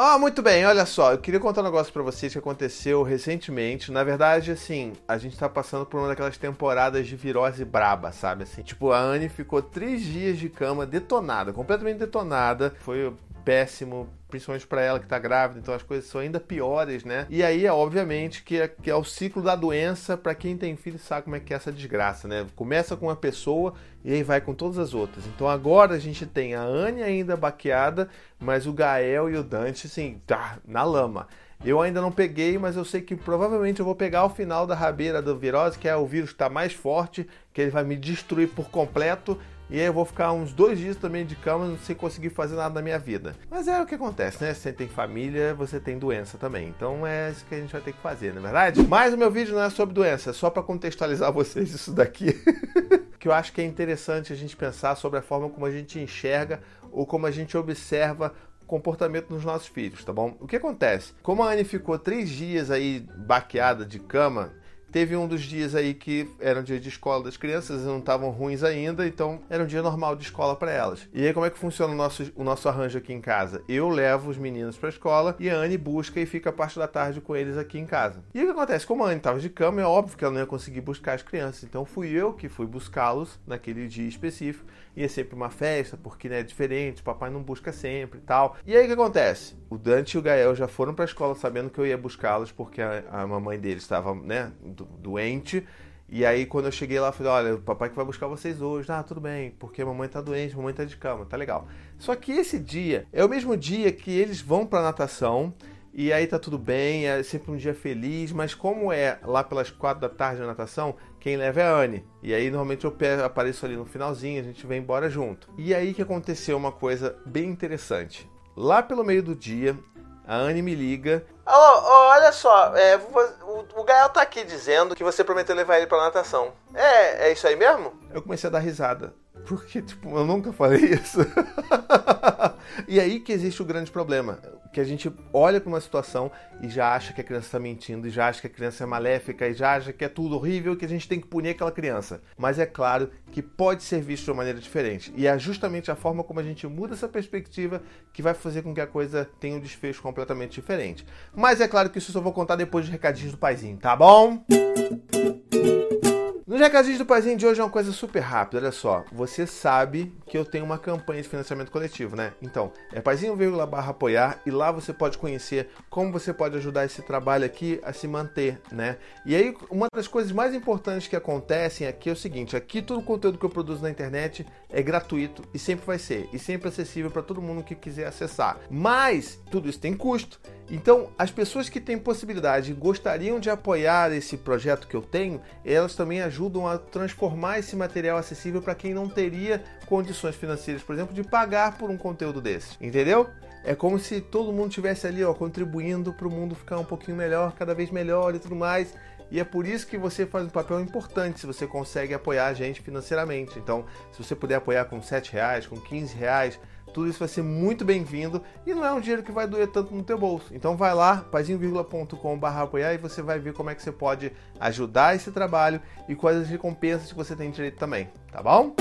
Ah, muito bem, olha só, eu queria contar um negócio para vocês que aconteceu recentemente. Na verdade, assim, a gente tá passando por uma daquelas temporadas de virose braba, sabe? Assim, tipo, a Anne ficou três dias de cama detonada, completamente detonada. Foi péssimo, principalmente para ela que está grávida, então as coisas são ainda piores, né? E aí, é, obviamente, que é, que é o ciclo da doença, para quem tem filho sabe como é que é essa desgraça, né? Começa com uma pessoa e aí vai com todas as outras. Então agora a gente tem a Anne ainda baqueada, mas o Gael e o Dante, assim, tá na lama. Eu ainda não peguei, mas eu sei que provavelmente eu vou pegar o final da rabeira do virose, que é o vírus está mais forte, que ele vai me destruir por completo e aí eu vou ficar uns dois dias também de cama sem conseguir fazer nada na minha vida. Mas é o que acontece, né? Você tem família, você tem doença também. Então é isso que a gente vai ter que fazer, não é verdade? Mas o meu vídeo não é sobre doença, é só para contextualizar vocês isso daqui. que eu acho que é interessante a gente pensar sobre a forma como a gente enxerga ou como a gente observa comportamento dos nossos filhos, tá bom? O que acontece? Como a Anne ficou três dias aí baqueada de cama, Teve um dos dias aí que era um dia de escola das crianças, não estavam ruins ainda, então era um dia normal de escola para elas. E aí como é que funciona o nosso, o nosso arranjo aqui em casa? Eu levo os meninos para a escola e a Anne busca e fica a parte da tarde com eles aqui em casa. E o que acontece? Como a Anne estava de cama, é óbvio que ela não ia conseguir buscar as crianças, então fui eu que fui buscá-los naquele dia específico. E é sempre uma festa, porque né, é diferente, papai não busca sempre e tal. E aí o que acontece? O Dante e o Gael já foram para a escola sabendo que eu ia buscá-los porque a, a mamãe deles estava, né, doente. E aí, quando eu cheguei lá, eu falei: Olha, o papai que vai buscar vocês hoje. Ah, tudo bem, porque a mamãe tá doente, a mamãe tá de cama, tá legal. Só que esse dia é o mesmo dia que eles vão pra natação. E aí tá tudo bem, é sempre um dia feliz, mas como é lá pelas quatro da tarde na natação, quem leva é a Anne. E aí normalmente eu apareço ali no finalzinho, a gente vem embora junto. E aí que aconteceu uma coisa bem interessante. Lá pelo meio do dia, a Anne me liga. Alô, olha só, é, o, o Gael tá aqui dizendo que você prometeu levar ele pra natação. É, é isso aí mesmo? Eu comecei a dar risada. Porque, tipo, eu nunca falei isso. e aí que existe o grande problema. Que a gente olha para uma situação e já acha que a criança está mentindo, e já acha que a criança é maléfica, e já acha que é tudo horrível, que a gente tem que punir aquela criança. Mas é claro que pode ser visto de uma maneira diferente. E é justamente a forma como a gente muda essa perspectiva que vai fazer com que a coisa tenha um desfecho completamente diferente. Mas é claro que isso eu só vou contar depois dos recadinhos do paizinho, tá bom? Nos recadinhos do Paizinho de hoje é uma coisa super rápida, olha só. Você sabe que eu tenho uma campanha de financiamento coletivo, né? Então, é paizinho barra apoiar e lá você pode conhecer como você pode ajudar esse trabalho aqui a se manter, né? E aí, uma das coisas mais importantes que acontecem aqui é o seguinte, aqui todo o conteúdo que eu produzo na internet é gratuito e sempre vai ser, e sempre acessível para todo mundo que quiser acessar. Mas, tudo isso tem custo. Então, as pessoas que têm possibilidade e gostariam de apoiar esse projeto que eu tenho, elas também ajudam a transformar esse material acessível para quem não teria condições financeiras, por exemplo, de pagar por um conteúdo desse. Entendeu? É como se todo mundo tivesse ali, ó, contribuindo para o mundo ficar um pouquinho melhor, cada vez melhor e tudo mais. E é por isso que você faz um papel importante se você consegue apoiar a gente financeiramente. Então, se você puder apoiar com 7 reais, com 15 reais, tudo isso vai ser muito bem-vindo e não é um dinheiro que vai doer tanto no teu bolso. Então vai lá, paizinho.com.br apoiar e você vai ver como é que você pode ajudar esse trabalho e quais as recompensas que você tem direito também, tá bom?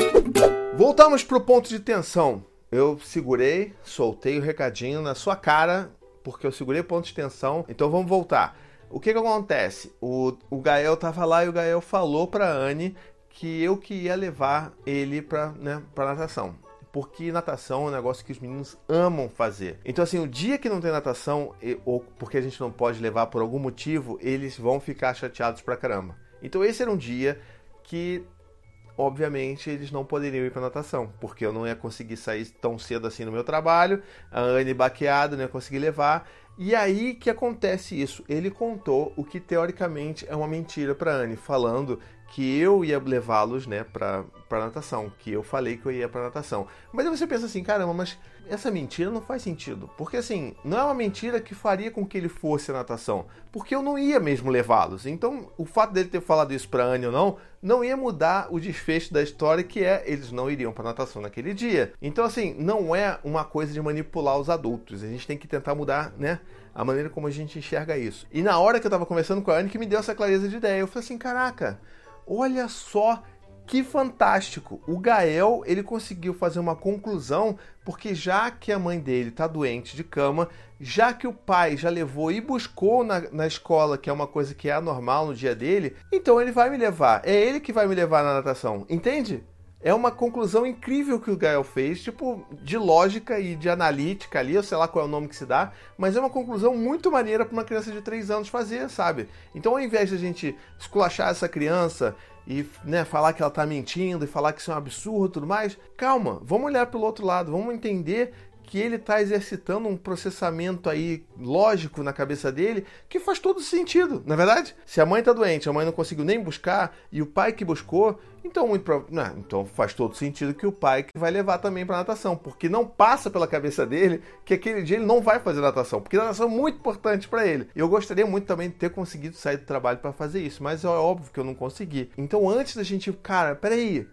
Voltamos pro ponto de tensão. Eu segurei, soltei o recadinho na sua cara, porque eu segurei o ponto de tensão. Então vamos voltar. O que que acontece? O, o Gael tava lá e o Gael falou pra Anne que eu que ia levar ele pra, né, pra natação porque natação é um negócio que os meninos amam fazer. Então, assim, o dia que não tem natação, ou porque a gente não pode levar por algum motivo, eles vão ficar chateados pra caramba. Então, esse era um dia que, obviamente, eles não poderiam ir pra natação, porque eu não ia conseguir sair tão cedo assim no meu trabalho, a Anne baqueada, não ia conseguir levar. E aí que acontece isso? Ele contou o que teoricamente é uma mentira para Anne, falando que eu ia levá-los, né, pra, pra natação, que eu falei que eu ia pra natação. Mas aí você pensa assim, caramba, mas essa mentira não faz sentido. Porque assim, não é uma mentira que faria com que ele fosse a natação. Porque eu não ia mesmo levá-los. Então, o fato dele ter falado isso pra Anne ou não, não ia mudar o desfecho da história, que é eles não iriam pra natação naquele dia. Então, assim, não é uma coisa de manipular os adultos. A gente tem que tentar mudar, né? A maneira como a gente enxerga isso. E na hora que eu tava conversando com a Anne, que me deu essa clareza de ideia, eu falei assim: caraca, olha só Que fantástico! O Gael ele conseguiu fazer uma conclusão porque já que a mãe dele está doente de cama, já que o pai já levou e buscou na, na escola, que é uma coisa que é anormal no dia dele, então ele vai me levar. É ele que vai me levar na natação, entende? É uma conclusão incrível que o Gael fez, tipo, de lógica e de analítica ali, eu sei lá qual é o nome que se dá, mas é uma conclusão muito maneira para uma criança de 3 anos fazer, sabe? Então, ao invés de a gente esculachar essa criança e né, falar que ela está mentindo e falar que isso é um absurdo e tudo mais, calma, vamos olhar pelo outro lado, vamos entender que ele está exercitando um processamento aí lógico na cabeça dele que faz todo sentido, na é verdade? Se a mãe está doente, a mãe não conseguiu nem buscar e o pai que buscou, então muito não, então faz todo sentido que o pai que vai levar também para natação, porque não passa pela cabeça dele que aquele dia ele não vai fazer natação, porque natação é muito importante para ele. Eu gostaria muito também de ter conseguido sair do trabalho para fazer isso, mas é óbvio que eu não consegui. Então antes da gente, cara, peraí,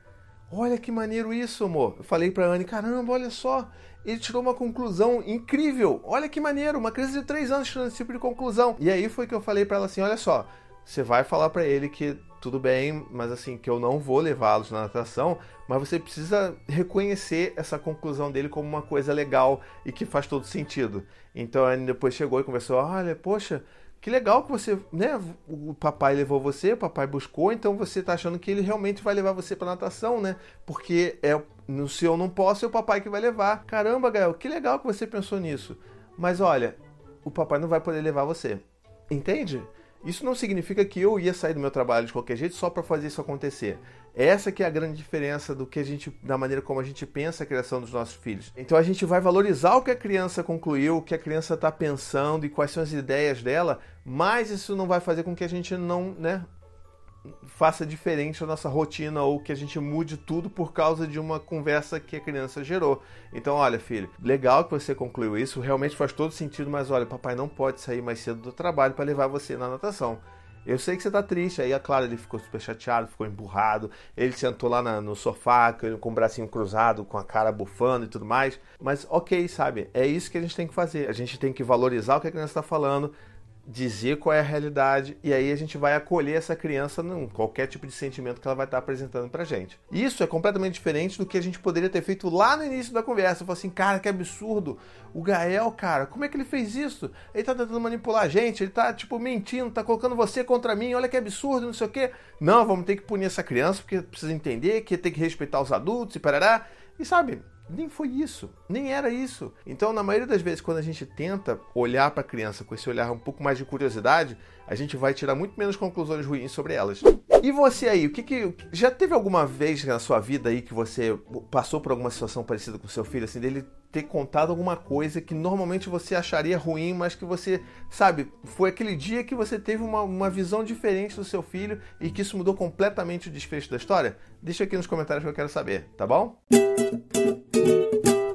Olha que maneiro isso, amor. Eu falei pra Anne, caramba, olha só. Ele tirou uma conclusão incrível. Olha que maneiro, uma criança de 3 anos tirando esse tipo de conclusão. E aí foi que eu falei para ela assim, olha só, você vai falar para ele que tudo bem, mas assim, que eu não vou levá-los na natação, mas você precisa reconhecer essa conclusão dele como uma coisa legal e que faz todo sentido. Então a Anne depois chegou e conversou, olha, poxa, que legal que você, né? O papai levou você, o papai buscou, então você tá achando que ele realmente vai levar você para natação, né? Porque é se eu não posso, é o papai que vai levar. Caramba, Gael, que legal que você pensou nisso. Mas olha, o papai não vai poder levar você. Entende? Isso não significa que eu ia sair do meu trabalho de qualquer jeito só para fazer isso acontecer. Essa que é a grande diferença do que a gente, da maneira como a gente pensa a criação dos nossos filhos. Então a gente vai valorizar o que a criança concluiu, o que a criança está pensando e quais são as ideias dela, mas isso não vai fazer com que a gente não, né, faça diferente a nossa rotina ou que a gente mude tudo por causa de uma conversa que a criança gerou. Então, olha, filho, legal que você concluiu isso, realmente faz todo sentido, mas olha, papai não pode sair mais cedo do trabalho para levar você na natação. Eu sei que você tá triste. Aí, é claro, ele ficou super chateado, ficou emburrado. Ele sentou lá na, no sofá com o bracinho cruzado, com a cara bufando e tudo mais. Mas, ok, sabe? É isso que a gente tem que fazer. A gente tem que valorizar o que a criança está falando, dizer qual é a realidade e aí a gente vai acolher essa criança em qualquer tipo de sentimento que ela vai estar apresentando pra gente. Isso é completamente diferente do que a gente poderia ter feito lá no início da conversa. Falei assim, cara, que absurdo. O Gael, cara, como é que ele fez isso? Ele tá tentando manipular a gente, ele tá, tipo, mentindo, tá colocando você contra mim, olha que absurdo, não sei o quê. Não, vamos ter que punir essa criança porque precisa entender que tem que respeitar os adultos e parará. E sabe, nem foi isso, nem era isso. Então, na maioria das vezes, quando a gente tenta olhar para a criança com esse olhar um pouco mais de curiosidade, a gente vai tirar muito menos conclusões ruins sobre elas. E você aí, o que, que já teve alguma vez na sua vida aí que você passou por alguma situação parecida com seu filho, assim, dele ter contado alguma coisa que normalmente você acharia ruim, mas que você, sabe, foi aquele dia que você teve uma, uma visão diferente do seu filho e que isso mudou completamente o desfecho da história? Deixa aqui nos comentários que eu quero saber, tá bom?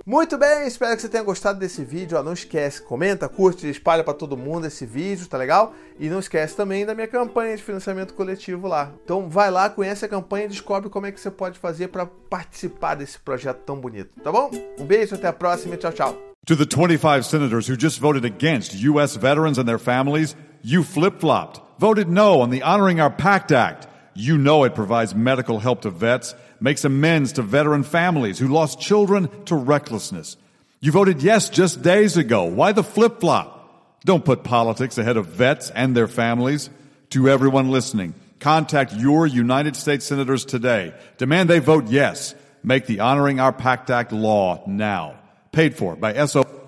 Muito bem, espero que você tenha gostado desse vídeo. Ó, não esquece, comenta, curte, espalha para todo mundo esse vídeo, tá legal? E não esquece também da minha campanha de financiamento coletivo lá. Então vai lá, conhece a campanha e descobre como é que você pode fazer para participar desse projeto tão bonito, tá bom? Um beijo, até a próxima e tchau, tchau. To the 25 senators who just voted against U.S. veterans and their families, you flip-flopped, voted no on the Honoring Our Pact Act. You know it provides medical help to vets makes amends to veteran families who lost children to recklessness. You voted yes just days ago. Why the flip flop? Don't put politics ahead of vets and their families. To everyone listening, contact your United States senators today. Demand they vote yes. Make the Honoring Our Pact Act law now. Paid for by SO.